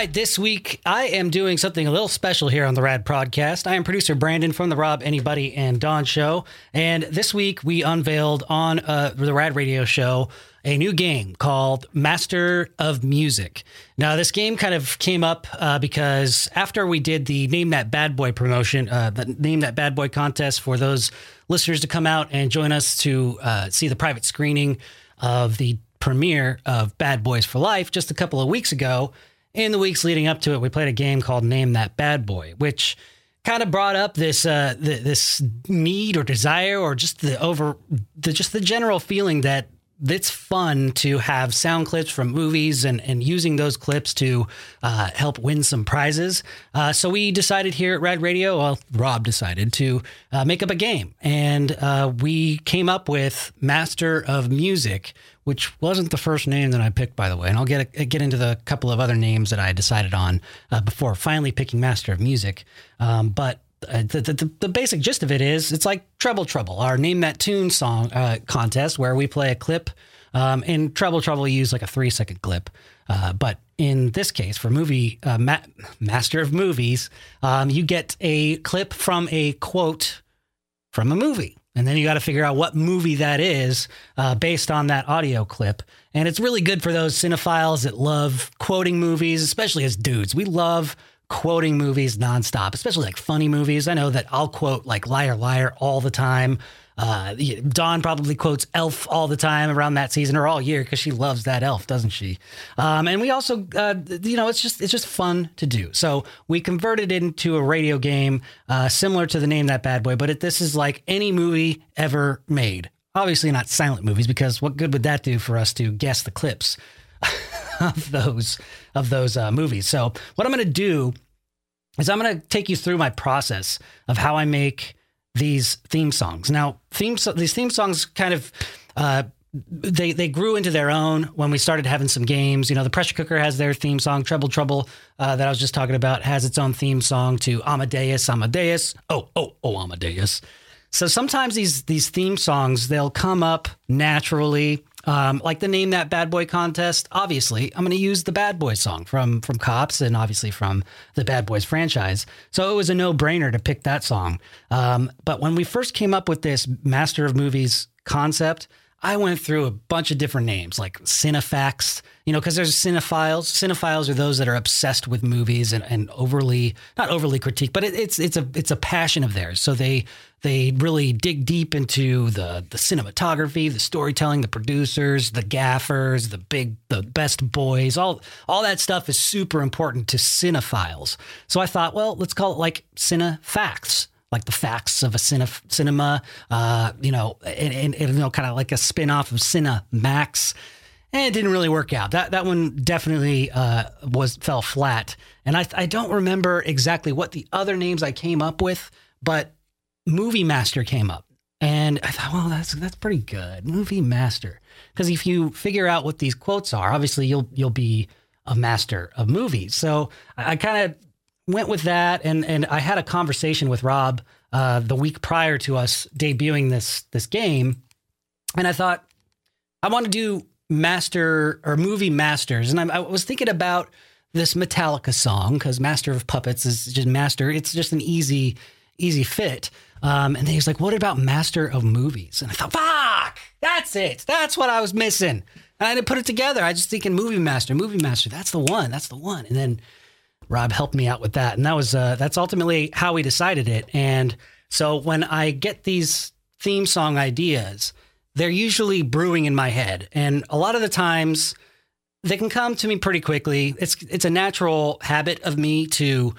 right, this week I am doing something a little special here on the Rad Podcast. I am producer Brandon from the Rob, Anybody, and Dawn show. And this week we unveiled on uh, the Rad Radio show a new game called Master of Music. Now, this game kind of came up uh, because after we did the Name That Bad Boy promotion, uh, the Name That Bad Boy contest for those listeners to come out and join us to uh, see the private screening of the premiere of Bad Boys for Life just a couple of weeks ago. In the weeks leading up to it, we played a game called Name That Bad Boy, which kind of brought up this uh, this need or desire or just the over the just the general feeling that it's fun to have sound clips from movies and, and using those clips to uh, help win some prizes. Uh, so we decided here at Rad Radio, well, Rob decided to uh, make up a game. And uh, we came up with Master of Music, which wasn't the first name that I picked, by the way. And I'll get, get into the couple of other names that I decided on uh, before finally picking Master of Music. Um, but uh, the, the, the, basic gist of it is it's like Treble Trouble, our Name That Tune song uh, contest, where we play a clip. Um, in Treble Trouble, we use like a three second clip. Uh, but in this case, for movie uh, Ma- Master of Movies, um, you get a clip from a quote from a movie. And then you got to figure out what movie that is uh, based on that audio clip. And it's really good for those cinephiles that love quoting movies, especially as dudes. We love quoting movies nonstop, especially like funny movies. I know that I'll quote like Liar Liar all the time. Uh, Dawn probably quotes Elf all the time around that season or all year because she loves that Elf, doesn't she? Um, and we also, uh, you know, it's just it's just fun to do. So we converted it into a radio game uh, similar to the name that bad boy, but it, this is like any movie ever made. Obviously, not silent movies because what good would that do for us to guess the clips? Of those of those uh, movies. So what I'm going to do is I'm going to take you through my process of how I make these theme songs. Now, theme these theme songs kind of uh, they they grew into their own when we started having some games. You know, the pressure cooker has their theme song. Treble Trouble uh, that I was just talking about has its own theme song to Amadeus. Amadeus. Oh oh oh Amadeus. So sometimes these these theme songs they'll come up naturally um, like the name that bad boy contest. Obviously, I'm going to use the Bad Boy song from from Cops and obviously from the Bad Boys franchise. So it was a no brainer to pick that song. Um, but when we first came up with this Master of Movies concept, I went through a bunch of different names like Cinefacts, you know, because there's cinephiles. Cinephiles are those that are obsessed with movies and, and overly, not overly critique, but it, it's it's a it's a passion of theirs. So they they really dig deep into the the cinematography, the storytelling, the producers, the gaffers, the big the best boys, all all that stuff is super important to cinephiles. So I thought, well, let's call it like cine facts like the facts of a cine, cinema, uh, you know, and, and, and, you know, kind of like a spin off of Cinemax. And it didn't really work out. That that one definitely uh, was fell flat. And I I don't remember exactly what the other names I came up with, but Movie Master came up. And I thought, well, that's that's pretty good. Movie Master. Because if you figure out what these quotes are, obviously you'll you'll be a master of movies. So I, I kind of went with that, and and I had a conversation with Rob uh, the week prior to us debuting this this game, and I thought I want to do master or movie masters, and I, I was thinking about this Metallica song because Master of Puppets is just master. It's just an easy easy fit. Um, and then he was like, "What about Master of Movies?" And I thought, "Fuck, that's it. That's what I was missing." And I didn't put it together. I just thinking Movie Master, Movie Master. That's the one. That's the one. And then Rob helped me out with that, and that was uh, that's ultimately how we decided it. And so when I get these theme song ideas, they're usually brewing in my head, and a lot of the times they can come to me pretty quickly. It's it's a natural habit of me to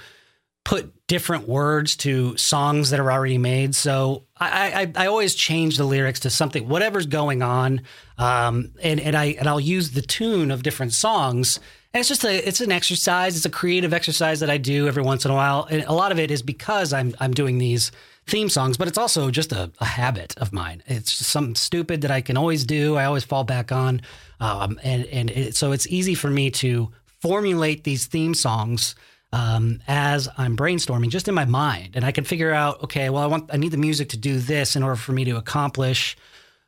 put different words to songs that are already made. So I, I, I always change the lyrics to something, whatever's going on, um, and and I and I'll use the tune of different songs and it's just a it's an exercise. It's a creative exercise that I do every once in a while. And a lot of it is because I'm I'm doing these theme songs, but it's also just a, a habit of mine. It's just something stupid that I can always do. I always fall back on, um, and and it, so it's easy for me to formulate these theme songs um, as I'm brainstorming, just in my mind, and I can figure out, okay, well, I want I need the music to do this in order for me to accomplish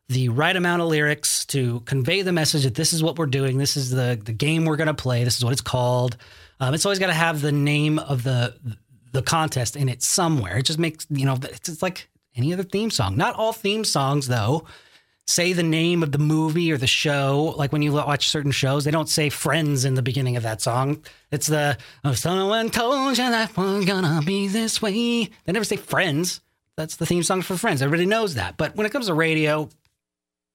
the right amount of lyrics to convey the message that this is what we're doing. This is the the game we're going to play. This is what it's called. Um, it's always got to have the name of the the contest in it somewhere. It just makes you know it's, it's like any other theme song. Not all theme songs though say the name of the movie or the show. Like when you watch certain shows, they don't say Friends in the beginning of that song. It's the oh, someone told you that we're gonna be this way. They never say Friends. That's the theme song for Friends. Everybody knows that. But when it comes to radio,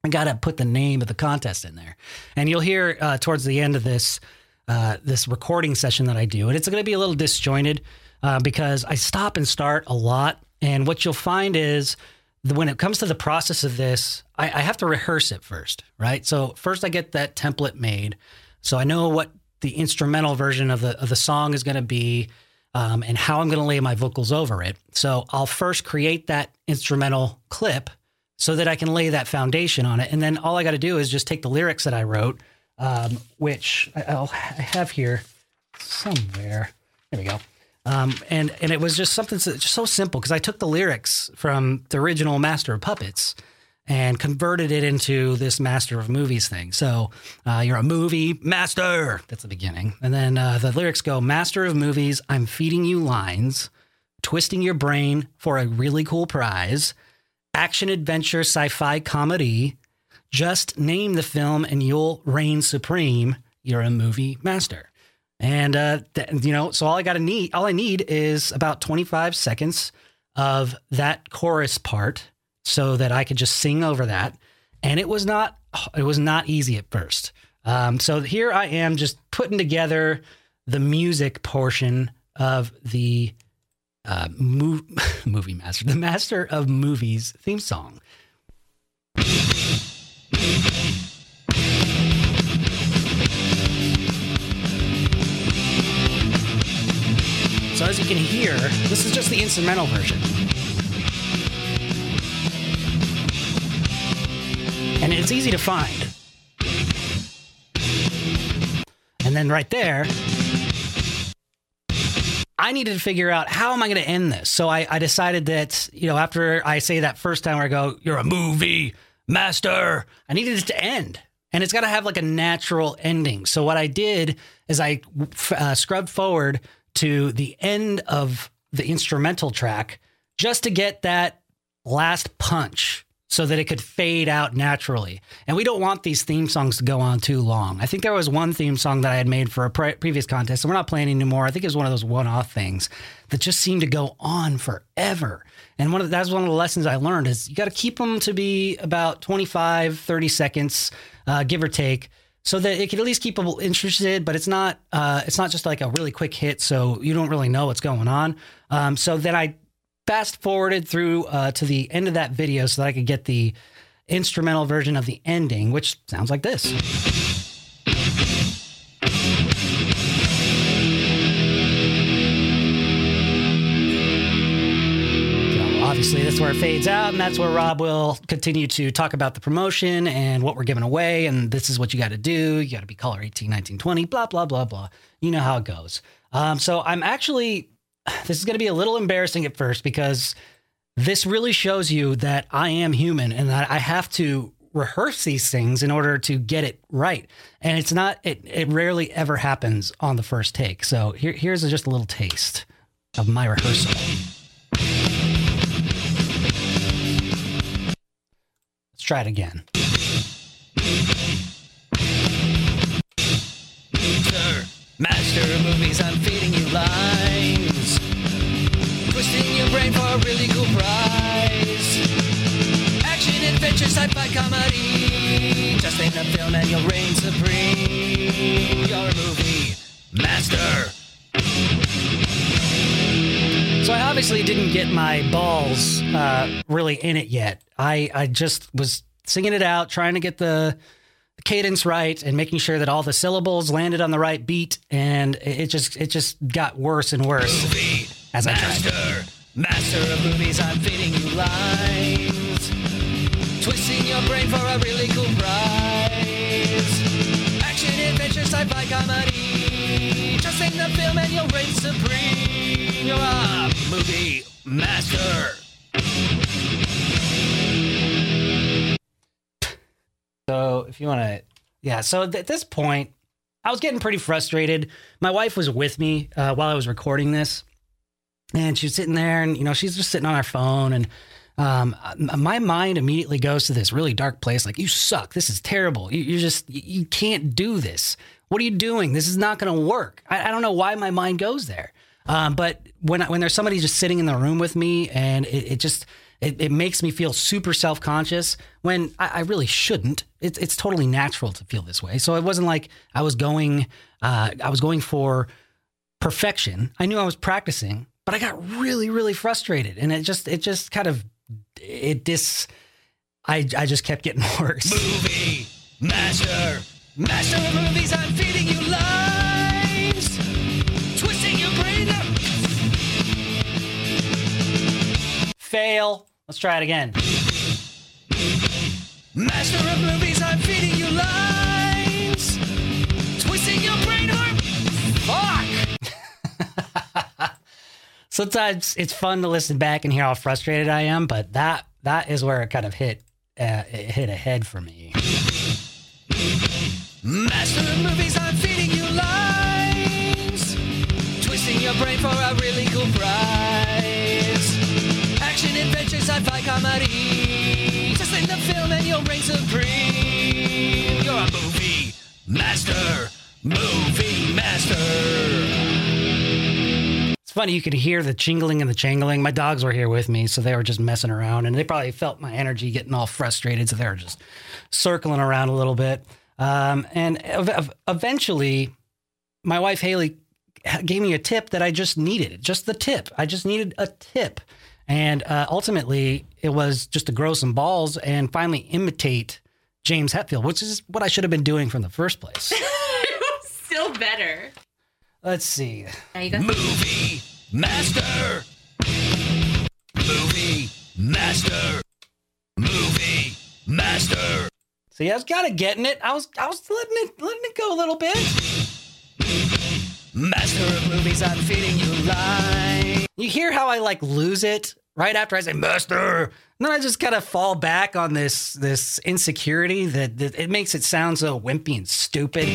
I gotta put the name of the contest in there. And you'll hear uh, towards the end of this uh, this recording session that I do, and it's to be a little disjointed uh, because I stop and start a lot. And what you'll find is when it comes to the process of this, I, I, have to rehearse it first, right? So first I get that template made, so I know what the instrumental version of the of the song is going to be, um, and how I'm going to lay my vocals over it. So I'll first create that instrumental clip so that I can lay that foundation on it, and then all I got to do is just take the lyrics that I wrote, um, which I'll I have here somewhere. There we go. Um, and and it was just something so, just so simple because I took the lyrics from the original Master of Puppets and converted it into this Master of Movies thing. So uh, you're a movie master. That's the beginning, and then uh, the lyrics go: Master of Movies, I'm feeding you lines, twisting your brain for a really cool prize, action adventure sci-fi comedy. Just name the film and you'll reign supreme. You're a movie master. And uh, th- you know, so all I got to need, all I need is about 25 seconds of that chorus part, so that I could just sing over that. And it was not, it was not easy at first. Um, so here I am, just putting together the music portion of the uh, mo- movie master, the master of movies theme song. So as you can hear, this is just the instrumental version. And it's easy to find. And then right there, I needed to figure out how am I going to end this. So I, I, decided that, you know, after I say that first time where I go, you're a movie master, I needed it to end. And it's got to have like a natural ending. So what I did is I uh, scrubbed forward to the end of the instrumental track just to get that last punch so that it could fade out naturally. And we don't want these theme songs to go on too long. I think there was one theme song that I had made for a pre- previous contest, and we're not playing anymore. I think it was one of those one-off things that just seemed to go on forever. And one of that's one of the lessons I learned is you got to keep them to be about 25, 30 seconds, uh, give or take so that it can at least keep people interested. But it's not uh, it's not just like a really quick hit, so you don't really know what's going on. Um, so then I fast forwarded through uh, to the end of that video so that I could get the instrumental version of the ending, which sounds like this. Obviously that's where it fades out and that's where rob will continue to talk about the promotion and what we're giving away and this is what you got to do. You got to be color 18 19 20 blah blah blah blah. You know how it goes. Um, so i'm actually this is going to be a little embarrassing at first because this really shows you that i am human and that i have to rehearse these things in order to get it right. And it's not it, it rarely ever happens on the first take. So here, here's just a little taste of my rehearsal try it again. Sir, master of movies, I'm feeding you lines. Twisting your brain for a really cool prize. Action, adventure, sci-fi, comedy. Just name the film and you'll reign supreme. So I obviously didn't get my balls uh, really in it yet. I, I just was singing it out, trying to get the cadence right and making sure that all the syllables landed on the right beat. And it just it just got worse and worse Movie as I master, tried. Master of movies, I'm feeding you lines, twisting your brain for a really cool prize. Sci-fi, comedy. Just sing the film and you'll reign supreme. You're a movie master. So if you want to, yeah. So at this point, I was getting pretty frustrated. My wife was with me uh, while I was recording this, and she was sitting there, and you know, she's just sitting on her phone, and um, my mind immediately goes to this really dark place. Like, you suck. This is terrible. You, you just you can't do this. What are you doing? This is not going to work. I, I, don't know why my mind goes there. Um, but when when there's somebody just sitting in the room with me, and it, it just it, it, makes me feel super self conscious when I, I, really shouldn't. It's it's totally natural to feel this way. So it wasn't like I was going uh, I was going for perfection. I knew I was practicing, but I got really really frustrated, and it just it just kind of it dis. I I just kept getting worse. Movie master, master of movies. I'm feeding you lines, twisting your brain. Fail. Let's try it again. Master of movies, I'm feeding you lines. Twisting your brain Fuck! Sometimes it's fun to listen back and hear how frustrated I am, but that that is where it kind of hit uh, it hit a head for me. Master of movies, I'm feeding you lines. Twisting your brain for a really cool prize action, adventure, sci-fi, comedy. Just in the film and you'll reign supreme. You're a movie master, movie master. It's funny, you could hear the jingling and the jangling. My dogs were here with me, so they were just messing around, and they probably felt my energy getting all frustrated, so they were just circling around a little bit. Um, and ev- eventually, my wife Haley gave me a tip that I just needed, just the tip. I just needed a tip. And uh, ultimately, it was just to grow some balls and finally imitate James Hetfield, which is what I should have been doing from the first place. Still better. Let's see. There you go. Movie master. Movie master. Movie master. See, I was kind of getting it. I was, I was letting it, letting it go a little bit. Master of movies, I'm feeding you lies. You hear how I like lose it right after I say master, and then I just kind of fall back on this this insecurity that, that it makes it sound so wimpy and stupid.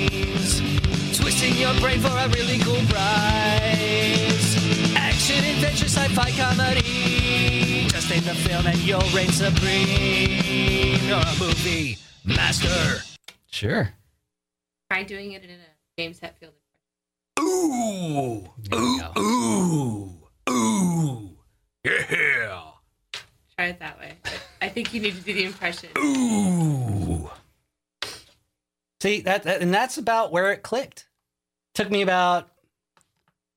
Twisting your brain for a really cool prize. Action, adventure, sci-fi, comedy. Just in the film and you'll reign supreme. You're a movie master. Sure. Try doing it in a James Hetfield. Ooh, ooh, ooh, ooh, yeah. Try it that way. I think you need to do the impression. Ooh. See that, that and that's about where it clicked. Took me about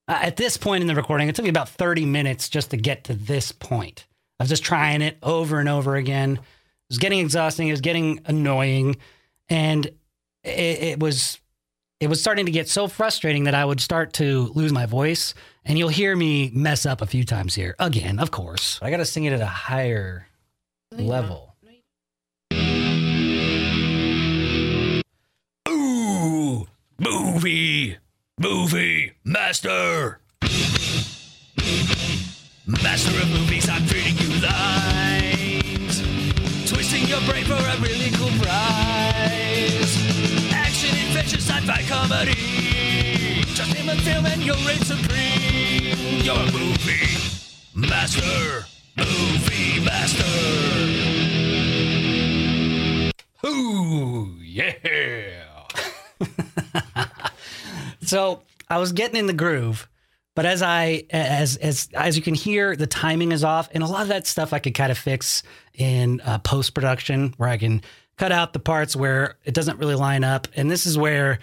uh, at this point in the recording, it took me about 30 minutes just to get to this point. I was just trying it over and over again. It was getting exhausting. It was getting annoying, and it, it was it was starting to get so frustrating that I would start to lose my voice. And you'll hear me mess up a few times here. Again, of course. I got to sing it at a higher No, level. No, Ooh, movie, movie, master. Master of movies, I'm treating you lines. Twisting your brain for a really cool prize. Action, adventure, sci-fi, comedy. Just name a film and you'll reign supreme. You're a movie master, movie master. Ooh, yeah. So I was getting in the groove, but as I as as as you can hear, the timing is off, and a lot of that stuff I could kind of fix in uh, post production, where I can cut out the parts where it doesn't really line up, and this is where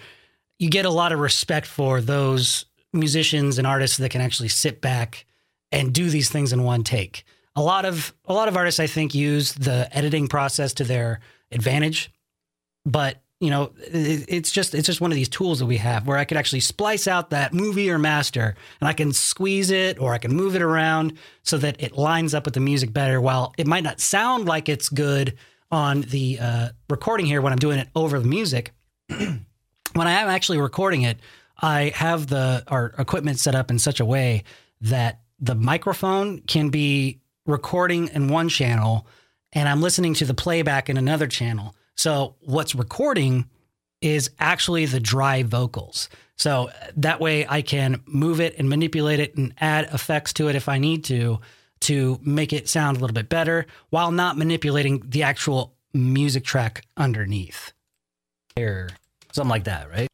you get a lot of respect for those musicians and artists that can actually sit back and do these things in one take. A lot of a lot of artists, I think, use the editing process to their advantage, but you know, it's just it's just one of these tools that we have where I could actually splice out that movie or master, and I can squeeze it or I can move it around so that it lines up with the music better. While it might not sound like it's good on the uh, recording here when I'm doing it over the music, when I am actually recording it, I have the our equipment set up in such a way that the microphone can be recording in one channel and I'm listening to the playback in another channel. So what's recording is actually the dry vocals. So that way I can move it and manipulate it and add effects to it if I need to to make it sound a little bit better while not manipulating the actual music track underneath. Or something like that, right?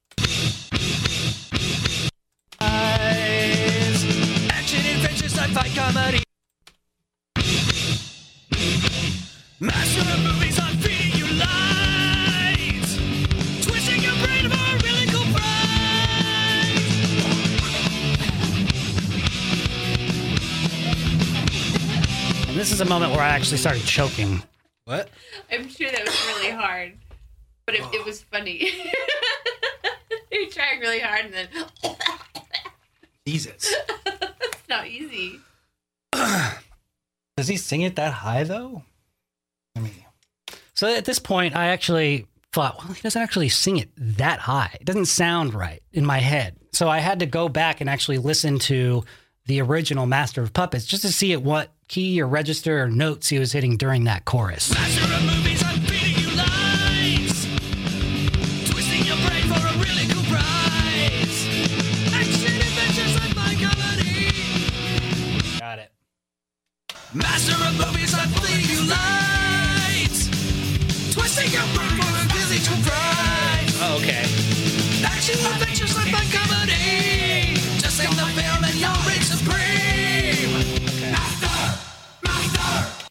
This is a moment where I actually started choking. What? I'm sure that was really hard, but it, it was funny. You're trying really hard, and then Jesus. it's not easy. Does he sing it that high though? I mean, so at this point, I actually thought, well, he doesn't actually sing it that high. It doesn't sound right in my head. So I had to go back and actually listen to the original Master of Puppets just to see at what key or register or notes he was hitting during that chorus. Master of movies, I'm feeding you lies. Twisting your brain for a really cool prize. Action, adventure, sci-fi,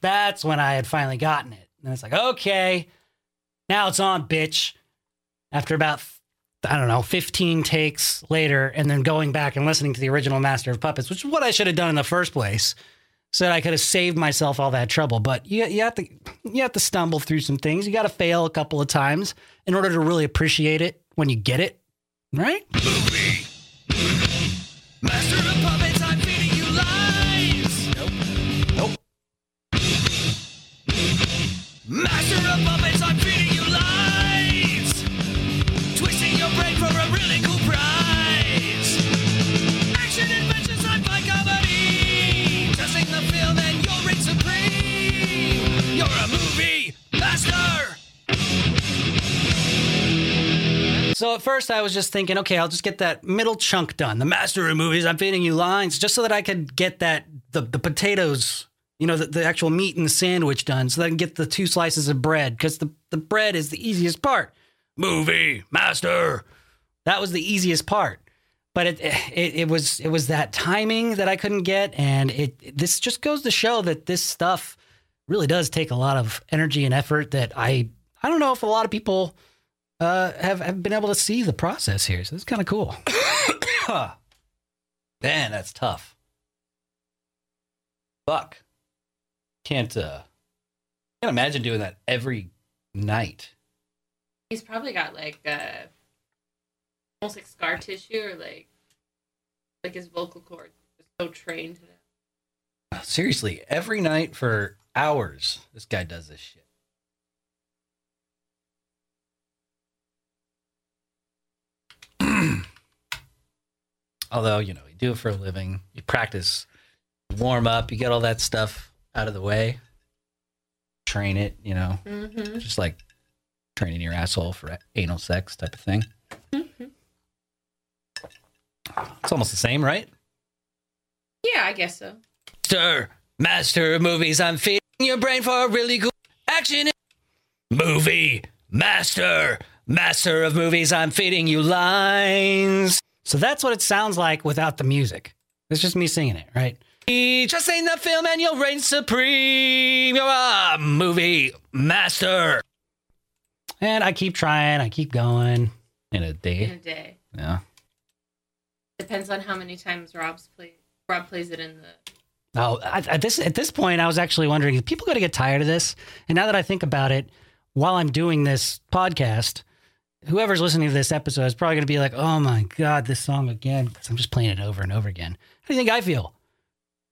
That's when I had finally gotten it. And it's like, okay, now it's on, bitch. After about, I don't know, 15 takes later, and then going back and listening to the original Master of Puppets, which is what I should have done in the first place, so that I could have saved myself all that trouble. But you, you have to you have to stumble through some things. You got to fail a couple of times in order to really appreciate it when you get it, right? movie. Master of puppets, I'm Master of puppets, I'm feeding you lies. Twisting your brain for a really cool prize. Action, adventure, sci-fi, comedy. Testing the film and you'll reign supreme. You're a movie master. So at first I was just thinking, okay, I'll just get that middle chunk done. The master of movies, I'm feeding you lines, just so that I could get that the the potatoes, you know, the, the actual meat and the sandwich done, so that I can get the two slices of bread, because the, the bread is the easiest part. Movie master. That was the easiest part. But it, it it was it was that timing that I couldn't get, and it this just goes to show that this stuff really does take a lot of energy and effort that I I don't know if a lot of people uh, have have been able to see the process here. So it's kind of cool. Man, that's tough. Fuck. Can't uh can't imagine doing that every night. He's probably got like uh, almost like scar tissue or like like his vocal cords so trained to that. Seriously, every night for hours, this guy does this shit. Although, you know, you do it for a living, you practice, warm up, you get all that stuff out of the way, train it, you know, Mm-hmm. just like training your asshole for anal sex type of thing. It's almost the same, right? Yeah, I guess so. Master, master of movies, I'm feeding your brain for a really cool action. Movie master, master of movies, I'm feeding you lines. So that's what it sounds like without the music. It's just me singing it, right? Just sing the film and you'll reign supreme. You're a movie master. And I keep trying, I keep going. In a day. In a day. Yeah. Depends on how many times Rob's play Rob plays it in the Oh, at, at this at this point, I was actually wondering: is people going to get tired of this? And now that I think about it, while I'm doing this podcast, whoever's listening to this episode is probably going to be like, "Oh my god, this song again!" Because I'm just playing it over and over again. How do you think I feel?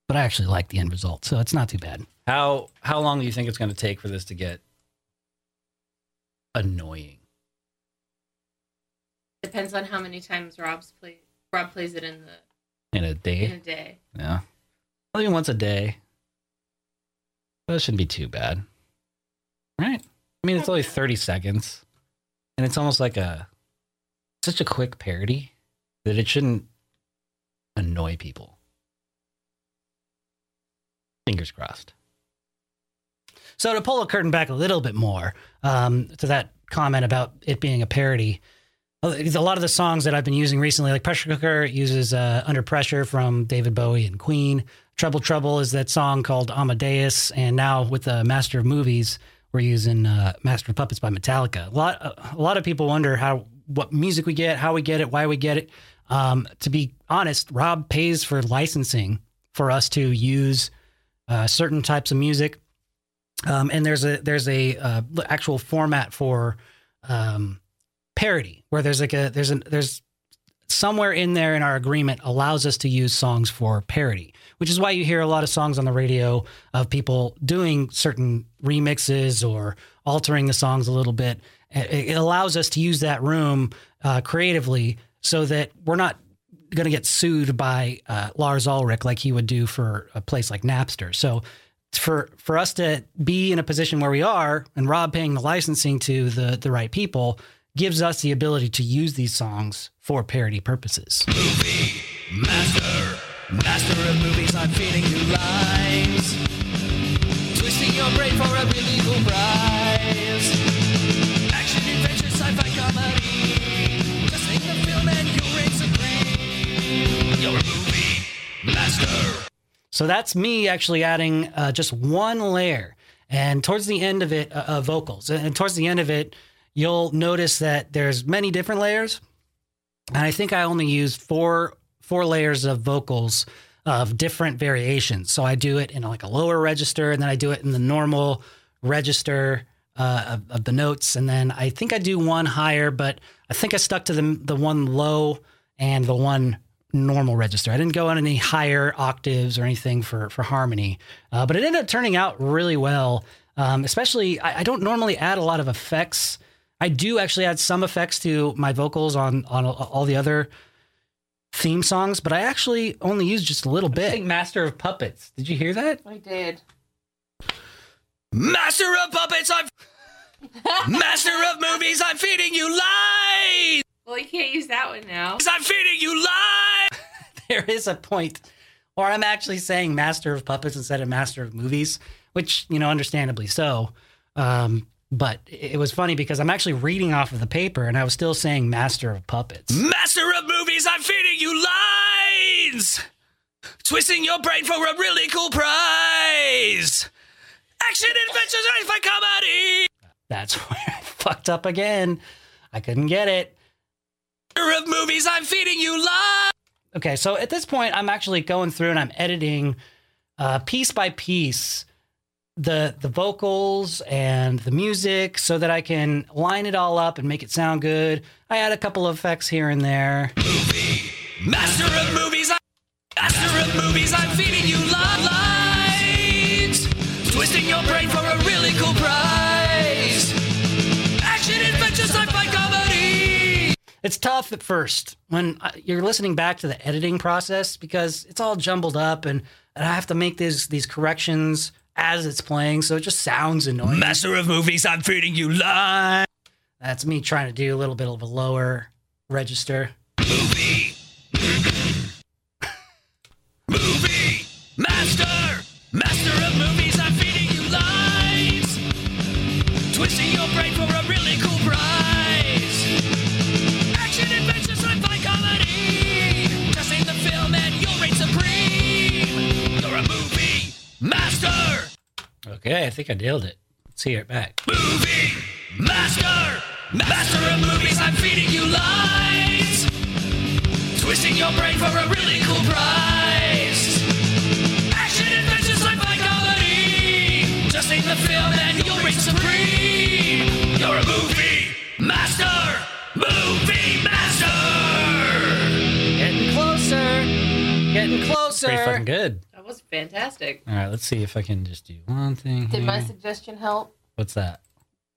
But I actually like the end result, so it's not too bad. How how long do you think it's going to take for this to get annoying? depends on how many times Rob's play Rob plays it in the In a day. in day? a day. Yeah, maybe once a day. That shouldn't be too bad, right? I I mean, it's only 30 seconds, and it's almost like a such a quick parody that it shouldn't annoy people. Fingers crossed. So to pull the curtain back a little bit more um, to that comment about it being a parody, a lot of the songs that I've been using recently, like Pressure Cooker, uses uh, Under Pressure from David Bowie and Queen. Treble Trouble is that song called Amadeus, and now with the Master of Movies, we're using uh, Master of Puppets by Metallica. A lot, a lot of people wonder how what music we get, how we get it, why we get it. Um, to be honest, Rob pays for licensing for us to use uh, certain types of music, um, and there's a there's a uh, actual format for um, parody where there's like a there's a there's somewhere in there in our agreement allows us to use songs for parody, which is why you hear a lot of songs on the radio of people doing certain remixes or altering the songs a little bit. It allows us to use that room uh, creatively so that we're not going to get sued by uh, Lars Ulrich like he would do for a place like Napster. So for for us to be in a position where we are and Rob paying the licensing to the the right people gives us the ability to use these songs for parody purposes. Movie master, master of movies. I'm feeding you lines, twisting your brain for a prize. So that's me actually adding uh, just one layer. And towards the end of it, uh, uh, vocals. And towards the end of it, you'll notice that there's many different layers. And I think I only use four four layers of vocals of different variations. So I do it in like a lower register, and then I do it in the normal register uh, of, of the notes, and then I think I do one higher, but I think I stuck to the the one low and the one normal register. I didn't go on any higher octaves or anything for for harmony, uh, but it ended up turning out really well. Um, especially, I, I don't normally add a lot of effects. I do actually add some effects to my vocals on on all the other theme songs, but I actually only use just a little bit. Master of Puppets. Did you hear that? I did. Master of puppets. I'm master of movies. I'm feeding you lines. Well, you can't use that one now. I'm feeding you lines. There is a point, or I'm actually saying Master of Puppets instead of Master of Movies, which you know, understandably so. Um, but it was funny because I'm actually reading off of the paper, and I was still saying Master of Puppets. Master of movies. I'm feeding you lines. Twisting your brain for a really cool prize. Action, adventure, sci-fi, comedy. That's where I fucked up again. I couldn't get it. Of movies. I'm feeding you lines. Okay, so at this point, I'm actually going through and I'm editing uh, piece by piece the the vocals and the music so that I can line it all up and make it sound good. I add a couple of effects here and there. Master of movies. I'm master of movies. I'm feeding you li- lines. Twisting your brain for a really cool prize. It's tough at first when uh, you're listening back to the editing process because it's all jumbled up and, and I have to make these these corrections as it's playing, so it just sounds annoying. Master of movies. I'm feeding you lines. That's me trying to do a little bit of a lower register. Movie. Think I nailed it. Let's hear it back. Movie Master! Master of movies, I'm feeding you lines! Twisting your brain for a really cool prize! Action, adventure, sci-fi, comedy! Just ain't the film and you'll reign supreme! You're a movie master! Movie master! Getting closer. Getting closer. Pretty fucking good. That was fantastic. All right, let's see if I can just do one thing. Did my here. suggestion help? What's that?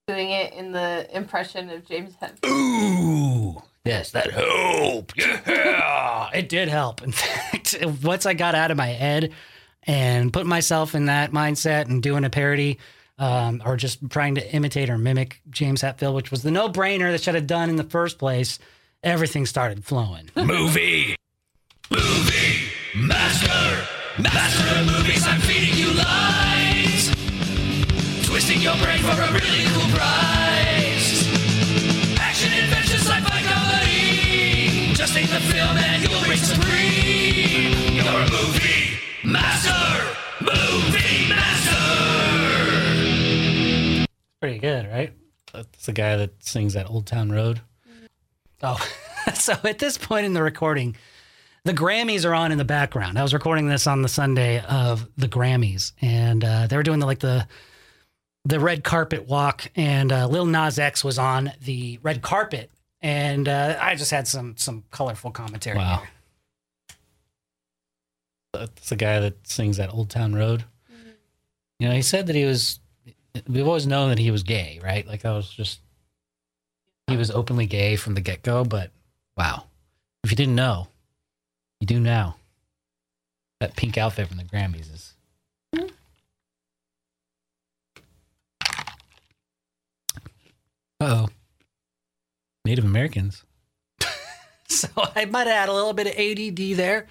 Doing it in the impression of James Hetfield. Ooh! Yes, that Help! Yeah! it did help. In fact, once I got out of my head and put myself in that mindset and doing a parody, um, or just trying to imitate or mimic James Hetfield, which was the no brainer that should have done in the first place, everything started flowing. Movie. Movie. Master. Master of movies, I'm feeding you lines. Twisting your brain for a really cool prize. Action, adventure, sci-fi, comedy. Just take the film and you'll reign supreme. You're a movie master. Movie master. Pretty good, right? That's the guy that sings that Old Town Road. Mm. Oh, so at this point in the recording, the Grammys are on in the background. I was recording this on the Sunday of the Grammys, and uh, they were doing the, like the the red carpet walk, and uh, Lil Nas X was on the red carpet, and uh, I just had some some colorful commentary. Wow. That's the guy that sings that Old Town Road. You know, he said that he was. We've always known that he was gay, right? Like that was just. He was openly gay from the get go, but wow. If you didn't know, you do now. That pink outfit from the Grammys is. Oh. Native Americans. So I might had a little bit of ADD there.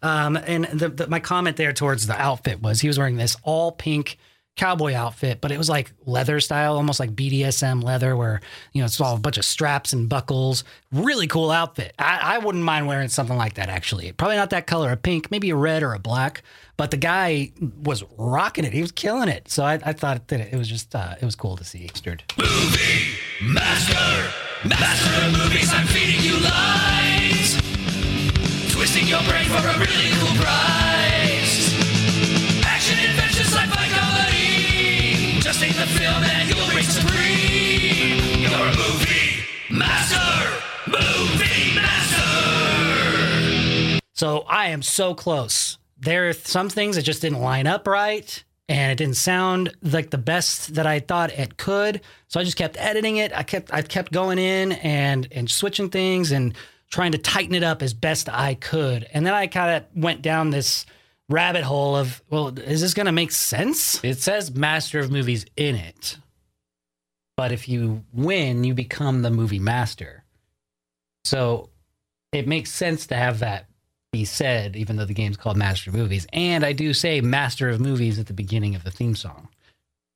Um, and the, the, my comment there towards the outfit was he was wearing this all pink cowboy outfit, but it was like leather style, almost like BDSM leather, where you know it's all a bunch of straps and buckles. Really cool outfit. I, I wouldn't mind wearing something like that. Actually, probably not that color, a pink, maybe a red or a black. But the guy was rocking it. He was killing it. So I, I thought that it was just uh, it was cool to see. Movie master. Master of movies, I'm feeding you lines. Twisting your brain for a really cool prize. The film and you'll supreme. You're a movie master. Movie master. So I am so close. There are some things that just didn't line up right and it didn't sound like the best that I thought it could. So I just kept editing it. I kept I kept going in and and switching things and trying to tighten it up as best I could. And then I kind of went down this rabbit hole of, well, is this going to make sense? It says Master of Movies in it. But if you win, you become the movie master. So it makes sense to have that be said, even though the game's called Master of Movies. And I do say Master of Movies at the beginning of the theme song.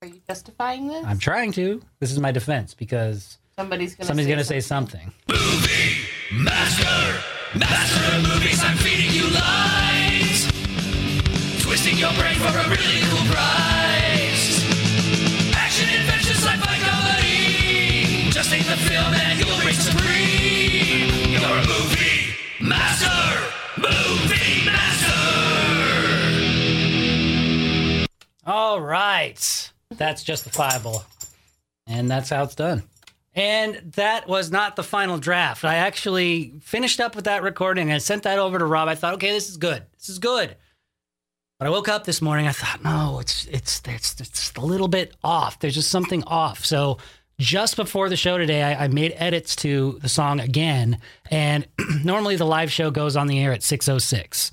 Are you justifying this? I'm trying to. This is my defense because somebody's gonna somebody's say going to say something. Movie master. Master of movies, I'm feeding you lines. Twisting your brain for a really cool prize. Action, adventure, sci-fi, comedy. Just take the film and you'll reign supreme. You're a movie master. Movie master. All right. That's justifiable. And that's how it's done. And that was not the final draft. I actually finished up with that recording and sent that over to Rob. I thought, okay, this is good. This is good. I woke up this morning. I thought, no, it's it's it's it's a little bit off. There's just something off. So just before the show today, I, I made edits to the song again. And normally the live show goes on the air at 6:06.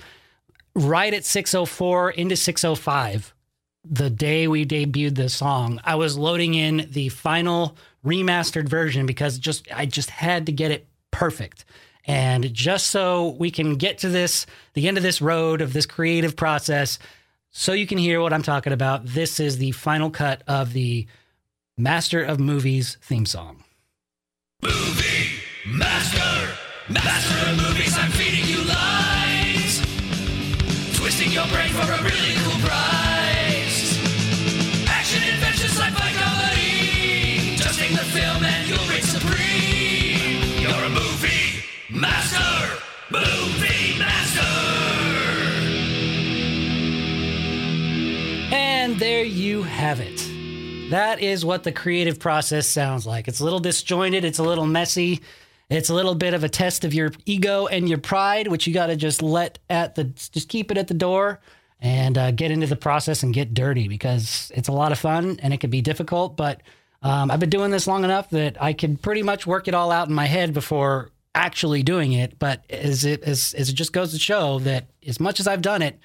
Right at 6:04 into 6:05, the day we debuted the song, I was loading in the final remastered version because just I just had to get it perfect. And just so we can get to this, the end of this road of this creative process, so you can hear what I'm talking about, this is the final cut of the Master of Movies theme song. Movie master. Master of movies, I'm feeding you lines. Twisting your brain for a really cool prize. There you have it. That is what the creative process sounds like. It's a little disjointed, it's a little messy, it's a little bit of a test of your ego and your pride, which you got to just let at the just keep it at the door and uh, get into the process and get dirty because it's a lot of fun and it can be difficult. But um, I've been doing this long enough that I can pretty much work it all out in my head before actually doing it. But as it as, as it just goes to show that as much as I've done it,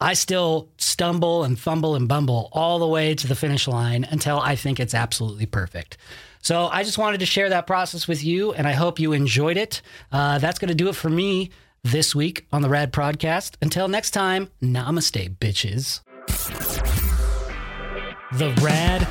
I still stumble and fumble and bumble all the way to the finish line until I think it's absolutely perfect. So I just wanted to share that process with you, and I hope you enjoyed it. Uh, that's going to do it for me this week on the Rad Podcast. Until next time, namaste, bitches. The Rad